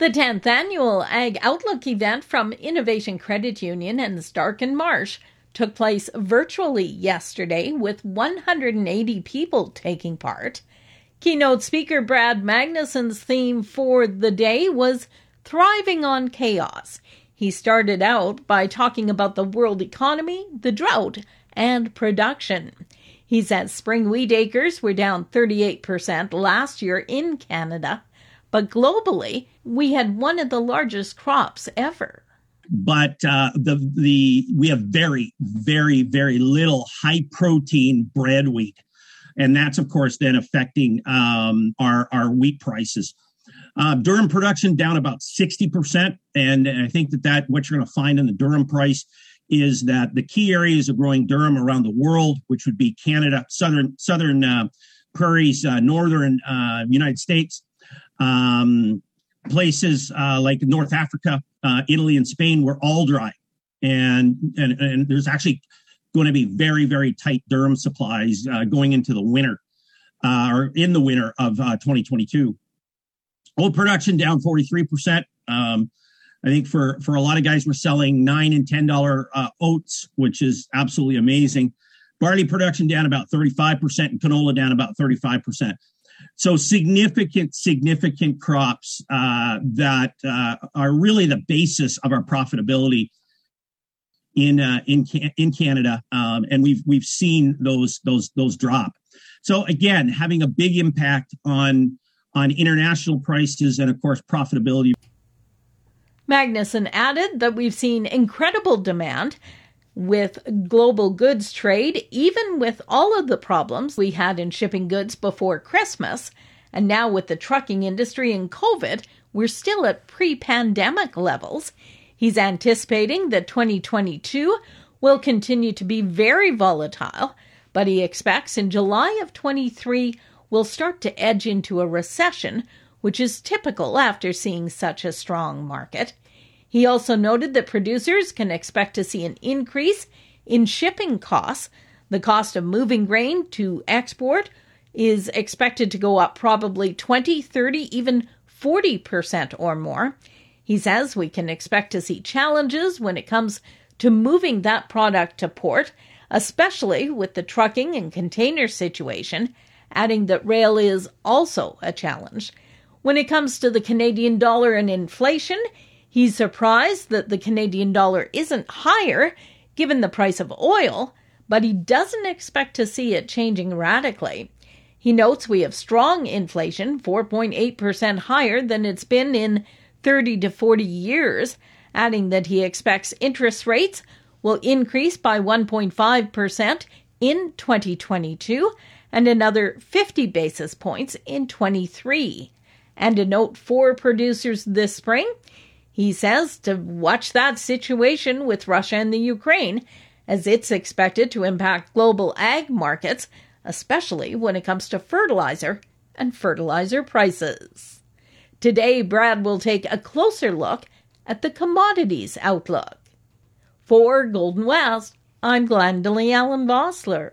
The 10th annual Ag Outlook event from Innovation Credit Union and Stark and Marsh took place virtually yesterday with 180 people taking part. Keynote speaker Brad Magnuson's theme for the day was Thriving on Chaos. He started out by talking about the world economy, the drought, and production. He said spring wheat acres were down 38% last year in Canada but globally, we had one of the largest crops ever. But uh, the the we have very very very little high protein bread wheat, and that's of course then affecting um, our our wheat prices. Uh, durum production down about sixty percent, and I think that that what you're going to find in the durum price is that the key areas of growing durum around the world, which would be Canada, southern southern uh, prairies, uh, northern uh, United States, um, places uh, like North Africa, uh, Italy, and Spain were all dry, and and and there's actually going to be very very tight durum supplies uh, going into the winter uh, or in the winter of 2022. Uh, Oat production down 43 percent. Um, I think for for a lot of guys, we're selling nine and ten dollar uh, oats, which is absolutely amazing. Barley production down about 35 percent, and canola down about 35 percent. So significant, significant crops uh, that uh, are really the basis of our profitability in uh, in in Canada, um, and we've we've seen those those those drop. So again, having a big impact on on international prices and of course profitability. Magnuson added that we've seen incredible demand with global goods trade, even with all of the problems we had in shipping goods before Christmas. And now with the trucking industry and COVID, we're still at pre pandemic levels. He's anticipating that 2022 will continue to be very volatile, but he expects in July of 23 we'll start to edge into a recession, which is typical after seeing such a strong market. He also noted that producers can expect to see an increase in shipping costs. The cost of moving grain to export is expected to go up probably 20, 30, even 40% or more. He says we can expect to see challenges when it comes to moving that product to port, especially with the trucking and container situation, adding that rail is also a challenge. When it comes to the Canadian dollar and inflation, He's surprised that the Canadian dollar isn't higher given the price of oil, but he doesn't expect to see it changing radically. He notes we have strong inflation, 4.8% higher than it's been in 30 to 40 years, adding that he expects interest rates will increase by 1.5% in 2022 and another 50 basis points in 23. And a note for producers this spring he says to watch that situation with Russia and the Ukraine, as it's expected to impact global ag markets, especially when it comes to fertilizer and fertilizer prices. Today, Brad will take a closer look at the commodities outlook. For Golden West, I'm Glendalee Allen Vossler.